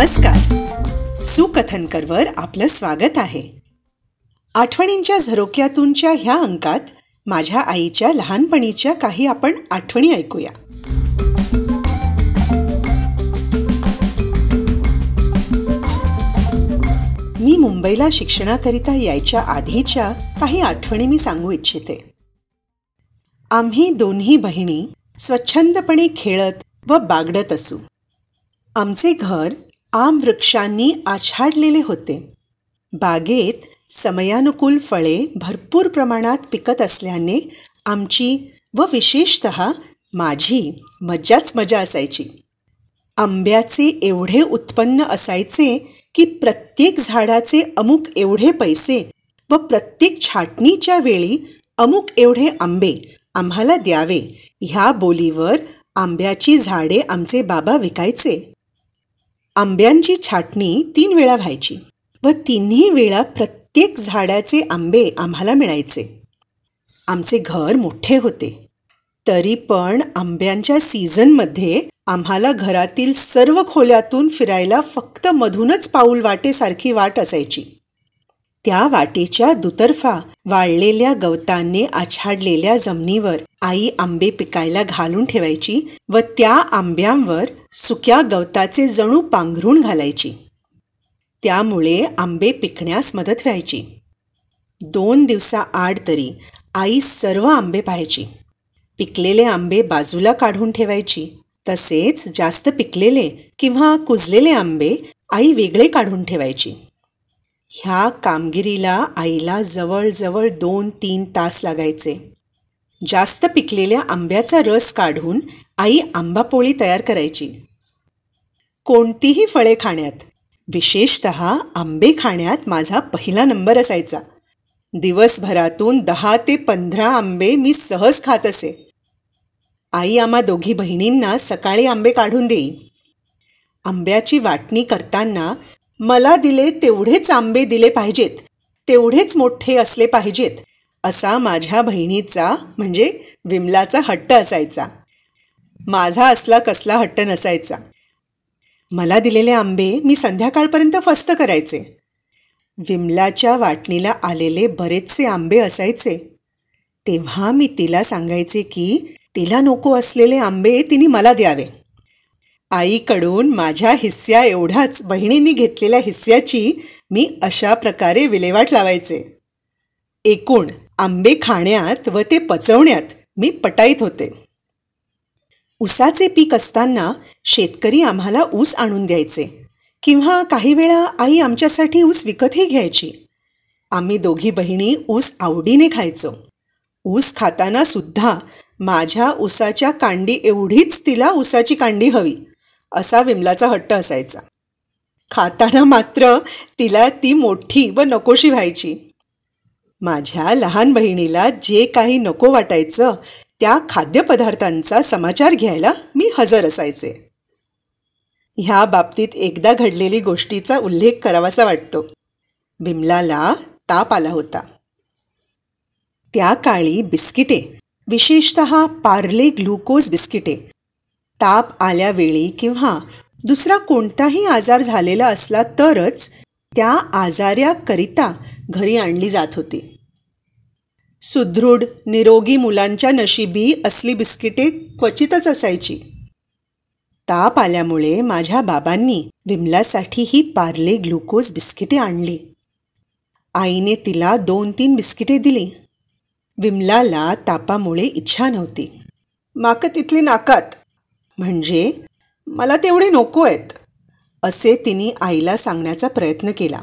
नमस्कार. सुकथनकरवर आपलं स्वागत आहे. आठवणींच्या झरोक्यातूनच्या ह्या अंकात माझ्या आईच्या लहानपणीच्या काही आपण आठवणी ऐकूया. मी मुंबईला शिक्षणाकरिता यायच्या आधीच्या काही आठवणी मी सांगू इच्छिते. आम्ही दोन्ही बहिणी स्वच्छंदपणे खेळत व बागडत असू. आमचे घर आम वृक्षांनी आछाडलेले होते. बागेत समयानुकूल फळे भरपूर प्रमाणात पिकत असल्याने आमची व विशेषत माझी मज्जाच मजा असायची. आंब्याचे एवढे उत्पन्न असायचे की प्रत्येक झाडाचे अमुक एवढे पैसे व प्रत्येक छाटणीच्या वेळी अमुक एवढे आंबे आम्हाला द्यावे ह्या बोलीवर आंब्याची झाडे आमचे बाबा विकायचे. आंब्यांची छाटणी तीन वेळा व्हायची व तिन्ही वेळा प्रत्येक झाडाचे आंबे आम्हाला मिळायचे. आमचे घर मोठे होते. तरी पण आंब्यांच्या सीझनमध्ये आम्हाला घरातील सर्व खोल्यातून फिरायला फक्त मधूनच पाऊल वाटेसारखी वाट असायची. त्या वाटेच्या दुतर्फा वाळलेल्या गवतांनी आछाडलेल्या जमिनीवर आई आंबे पिकायला घालून ठेवायची व त्या आंब्यांवर सुक्या गवताचे जणू पांघरून घालायची. त्यामुळे आंबे पिकण्यास मदत व्हायची. दोन दिवसाआड तरी आई सर्व आंबे पाहायची. पिकलेले आंबे बाजूला काढून ठेवायची. तसेच जास्त पिकलेले किंवा कुजलेले आंबे आई वेगळे काढून ठेवायची. ह्या कामगिरीला आईला जवळजवळ दोन तीन तास लागायचे. जास्त पिकलेल्या आंब्याचा रस काढून आई आंबापोळी तयार करायची. कोणतीही फळे खाण्यात विशेषत आंबे खाण्यात माझा पहिला नंबर असायचा. दिवसभरातून दहा ते पंधरा आंबे मी सहज खात असे. आई आम्हा दोघी बहिणींना सकाळी आंबे काढून देई. आंब्याची वाटणी करताना मला दिले तेवढेच आंबे दिले पाहिजेत तेवढेच मोठे असले पाहिजेत असा माझ्या बहिणीचा म्हणजे विमलाचा हट्ट असायचा. माझा असला कसला हट्ट नसायचा. मला दिलेले आंबे मी संध्याकाळपर्यंत फस्त करायचे. विमलाच्या वाटणीला आलेले बरेचसे आंबे असायचे. तेव्हा मी तिला सांगायचे की तिला नको असलेले आंबे तिने मला द्यावे. आईकडून माझ्या हिस्स्या एवढाच बहिणींनी घेतलेल्या हिस्स्याची मी अशा प्रकारे विल्हेवाट लावायचे. एकूण आंबे खाण्यात व ते पचवण्यात मी पटाईत होते. ऊसाचे पीक असताना शेतकरी आम्हाला ऊस आणून द्यायचे किंवा काही वेळा आई आमच्यासाठी ऊस विकतही घ्यायची. आम्ही दोघी बहिणी ऊस आवडीने खायचो. ऊस खाताना सुद्धा माझ्या ऊसाच्या कांडी एवढीच तिला ऊसाची कांडी हवी. असा विमलाचा हट्ट असायचा. खाताना मात्र तिला ती मोठी व नकोशी व्हायची. माझ्या लहान बहिणीला जे काही नको वाटायचं त्या खाद्यपदार्थांचा समाचार घ्यायला मी हजर असायचे. ह्या बाबतीत एकदा घडलेली गोष्टीचा उल्लेख करावासा वाटतो. विमलाला ताप आला होता. त्या काळी बिस्किटे विशेषत पार्ले ग्लुकोज बिस्किटे ताप आल्यावेळी किंवा दुसरा कोणताही आजार झालेला असला तरच त्या आजाऱ्याकरिता घरी आणली जात होती. सुदृढ निरोगी मुलांच्या नशिबी असली बिस्किटे क्वचितच असायची. ताप आल्यामुळे माझ्या बाबांनी विमलासाठी ही पार्ले ग्लुकोज बिस्किटे आणली. आईने तिला दोन तीन बिस्किटे दिली. विमलाला तापामुळे इच्छा नव्हती. माक तिथली नाकात. म्हणजे मला तेवढे नको आहेत असे तिने आईला सांगण्याचा प्रयत्न केला.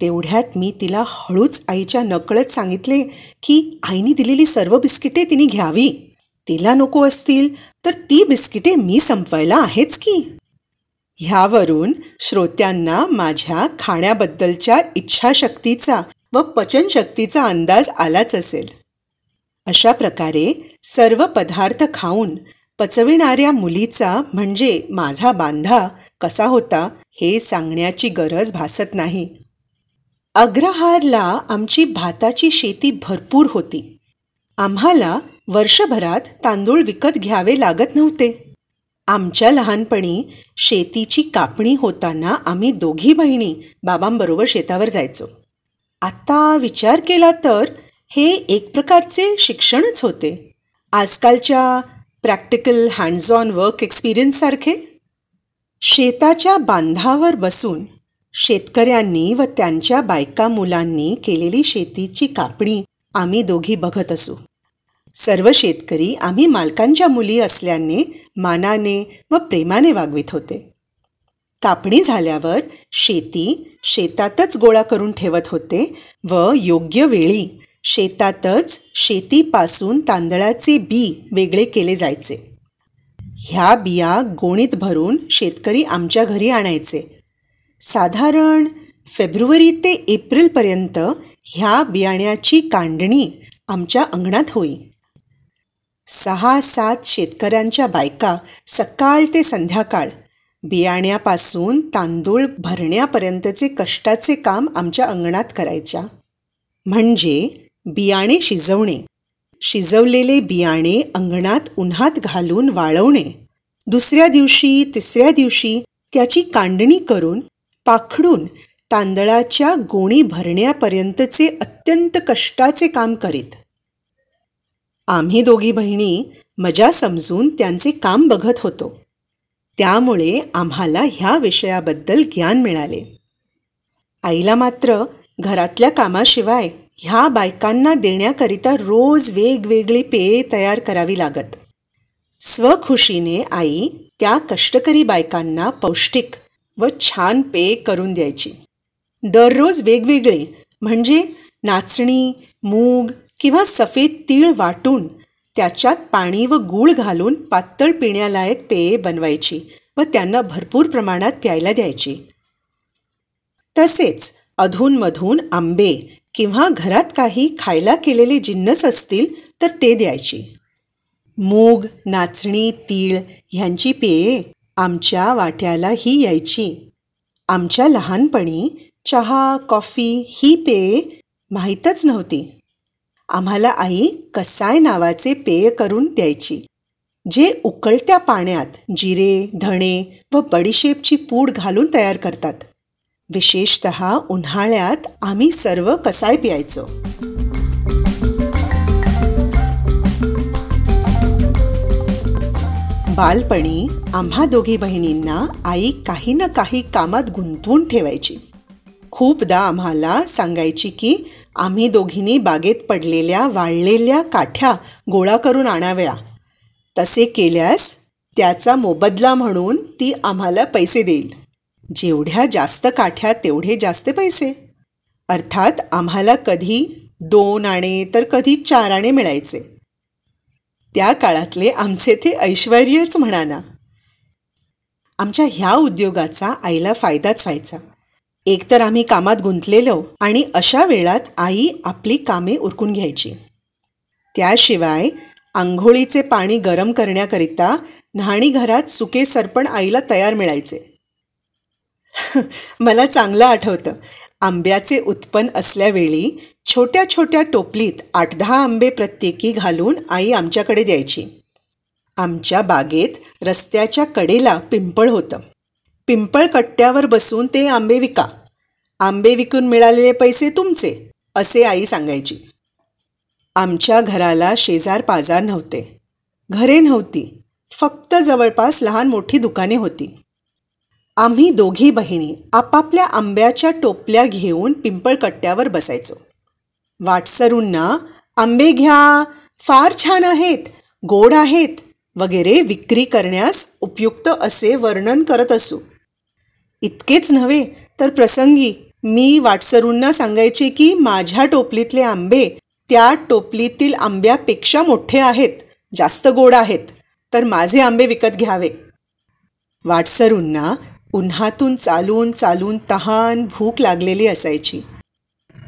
तेवढ्यात मी तिला हळूच आईच्या नकळत सांगितले की आईने दिलेली सर्व बिस्किटे तिने घ्यावी. तिला नको असतील तर ती बिस्किटे मी संपवायला आहेच की. ह्यावरून श्रोत्यांना माझ्या खाण्याबद्दलच्या इच्छाशक्तीचा व पचनशक्तीचा अंदाज आलाच असेल. अशा प्रकारे सर्व पदार्थ खाऊन पचविणाऱ्या मुलीचा म्हणजे माझा बांधा कसा होता हे सांगण्याची गरज भासत नाही. अग्रहारला आमची भाताची शेती भरपूर होती. आम्हाला वर्षभरात तांदूळ विकत घ्यावे लागत नव्हते. आमच्या लहानपणी शेतीची कापणी होताना आम्ही दोघी बहिणी बाबांबरोबर शेतावर जायचो. आता विचार केला तर हे एक प्रकारचे शिक्षणच होते. आजकालच्या प्रॅक्टिकल हँड्स ऑन वर्क एक्सपिरियन्ससारखे शेताच्या बांधावर बसून शेतकऱ्यांनी व त्यांच्या बायका मुलांनी केलेली शेतीची कापणी आम्ही दोघी बघत असू. सर्व शेतकरी आम्ही मालकांच्या मुली असल्याने मानाने व प्रेमाने वागवित होते. कापणी झाल्यावर शेती शेतातच गोळा करून ठेवत होते व योग्य वेळी शेतातच शेतीपासून तांदळाचे बी वेगळे केले जायचे. ह्या बिया गोणीत भरून शेतकरी आमच्या घरी आणायचे. साधारण फेब्रुवारी ते एप्रिलपर्यंत ह्या बियाण्याची कांडणी आमच्या अंगणात होई. सहा सात शेतकऱ्यांच्या बायका सकाळ ते संध्याकाळ बियाण्यापासून तांदूळ भरण्यापर्यंतचे कष्टाचे काम आमच्या अंगणात करायच्या. म्हणजे बियाणे शिजवणे. शिजवलेले बियाणे अंगणात उन्हात घालून वाळवणे. दुसऱ्या दिवशी तिसऱ्या दिवशी त्याची कांडणी करून पाखडून तांदळाच्या गोणी भरण्यापर्यंतचे अत्यंत कष्टाचे काम करीत. आम्ही दोघी बहिणी मजा समजून त्यांचे काम बघत होतो. त्यामुळे आम्हाला ह्या विषयाबद्दल ज्ञान मिळाले. आईला मात्र घरातल्या कामाशिवाय ह्या बायकांना देण्याकरिता रोज वेगवेगळी पेये तयार करावी लागत. स्वखुशीने आई त्या कष्टकरी बायकांना पौष्टिक व छान पेय करून द्यायची. दररोज वेगवेगळे म्हणजे नाचणी मूग किंवा सफेद तीळ वाटून त्याच्यात पाणी व गूळ घालून पातळ पिण्यालायक पेये बनवायची व त्यांना भरपूर प्रमाणात प्यायला द्यायची. तसेच अधूनमधून आंबे किंवा घरात काही खायला केलेले जिन्नस असतील तर ते द्यायची. मूग नाचणी तीळ ह्यांची पेये आमच्या वाट्यालाही यायची. आमच्या लहानपणी चहा कॉफी ही पेये माहीतच नव्हती. आम्हाला आई कसाय नावाचे पेय करून द्यायची जे उकळत्या पाण्यात जिरे धणे व बडीशेपची पूड घालून तयार करतात. विशेषत उन्हाळ्यात आम्ही सर्व कसाय प्यायचो. बालपणी आम्हा दोघी बहिणींना आई काही ना काही कामात गुंतवून ठेवायची. खूपदा आम्हाला सांगायची की आम्ही दोघींनी बागेत पडलेल्या वाळलेल्या काठ्या गोळा करून आणाव्या. तसे केल्यास त्याचा मोबदला म्हणून ती आम्हाला पैसे देईल. जेवढ्या जास्त काठ्या तेवढे जास्त पैसे. अर्थात आम्हाला कधी दोन आणे तर कधी चार आणे मिळायचे. त्या काळातले आमचे ते ऐश्वर्यच म्हणा ना आमच्या ह्या उद्योगाचा आईला फायदाच व्हायचा. एकतर आम्ही कामात गुंतलेलो आणि अशा वेळात आई आपली कामे उरकून घ्यायची. त्याशिवाय आंघोळीचे पाणी गरम करण्याकरिता न्हाणीघरात सुके सरपण आईला तयार मिळायचे. मला चांगलं आठवतं. आंब्याचे उत्पन्न असल्यावेळी छोट्या छोट्या टोपलीत आठ दहा आंबे प्रत्येकी घालून आई आमच्याकडे द्यायची. आमच्या बागेत रस्त्याच्या कडेला पिंपळ होतं. पिंपळ कट्ट्यावर बसून ते आंबे विका. आंबे विकून मिळालेले पैसे तुमचे असे आई सांगायची. आमच्या घराला शेजार पाजार नव्हते. घरे नव्हती. फक्त जवळपास लहान मोठी दुकाने होती. आम्ही दोघी बहिणी आपापल्या आंब्याच्या टोपल्या घेऊन पिंपळकट्ट्यावर बसायचो. वाटसरूंना आंबे घ्या फार छान आहेत गोड आहेत वगैरे विक्री करण्यास उपयुक्त असे वर्णन करत असू. इतकेच नव्हे तर प्रसंगी मी वाटसरूंना सांगायचे की माझ्या टोपलीतले आंबे त्या टोपलीतील आंब्यापेक्षा मोठे आहेत जास्त गोड आहेत तर माझे आंबे विकत घ्यावे. वाटसरूंना उन्हातून चालून चालून तहान भूक लागलेली असायची.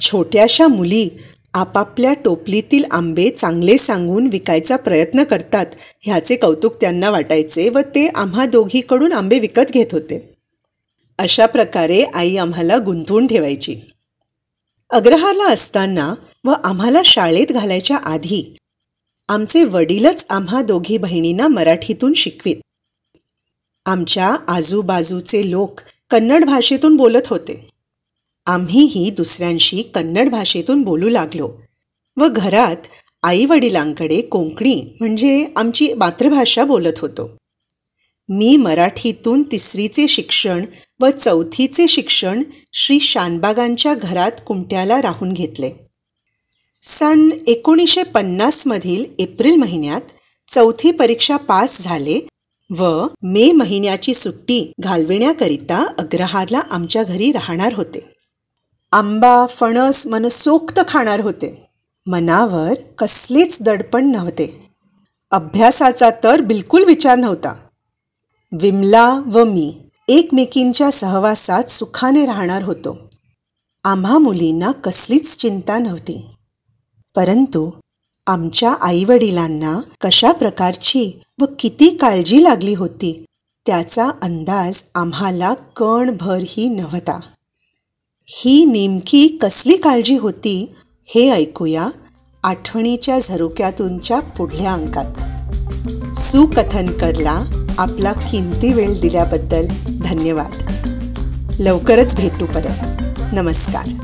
छोट्याशा मुली आपापल्या टोपलीतील आंबे चांगले सांगून विकायचा प्रयत्न करतात ह्याचे कौतुक त्यांना वाटायचे व ते आम्हा दोघीकडून आंबे विकत घेत होते. अशा प्रकारे आई आम्हाला गुंतवून ठेवायची. अग्रहाला असताना व आम्हाला शाळेत घालायच्या आधी आमचे वडीलच आम्हा दोघी बहिणींना मराठीतून शिकवीत. आमच्या आजूबाजूचे लोक कन्नड भाषेतून बोलत होते. आम्हीही दुसऱ्यांशी कन्नड भाषेतून बोलू लागलो व घरात आईवडिलांकडे कोंकणी म्हणजे आमची मातृभाषा बोलत होतो. मी मराठीतून तिसरीचे शिक्षण व चौथीचे शिक्षण श्री शानबागांच्या घरात कुमट्याला राहून घेतले. सन एकोणीसशे पन्नासमधील एप्रिल महिन्यात चौथी परीक्षा पास झाले व मे महिन्याची सुट्टी घालविण्याकरिता अग्रहारला आमच्या घरी राहणार होते. आंबा फणस मनसोक्त खाणार होते. मनावर कसलेच दडपण नव्हते. अभ्यासाचा तर बिलकुल विचार नव्हता. विमला व मी एकमेकींच्या सहवासात सुखाने राहणार होतो. आम्हा मुलींना कसलीच चिंता नव्हती. परंतु आमच्या आईवडिलांना कशा प्रकारची व किती काळजी लागली होती त्याचा अंदाज आम्हाला कणभरही नव्हता. ही नेमकी कसली काळजी होती हे ऐकूया आठवणीच्या झरोक्यातूनच्या पुढल्या अंकात. सुकथनकरला आपला किमती वेळ दिल्याबद्दल धन्यवाद. लवकरच भेटू परत. नमस्कार.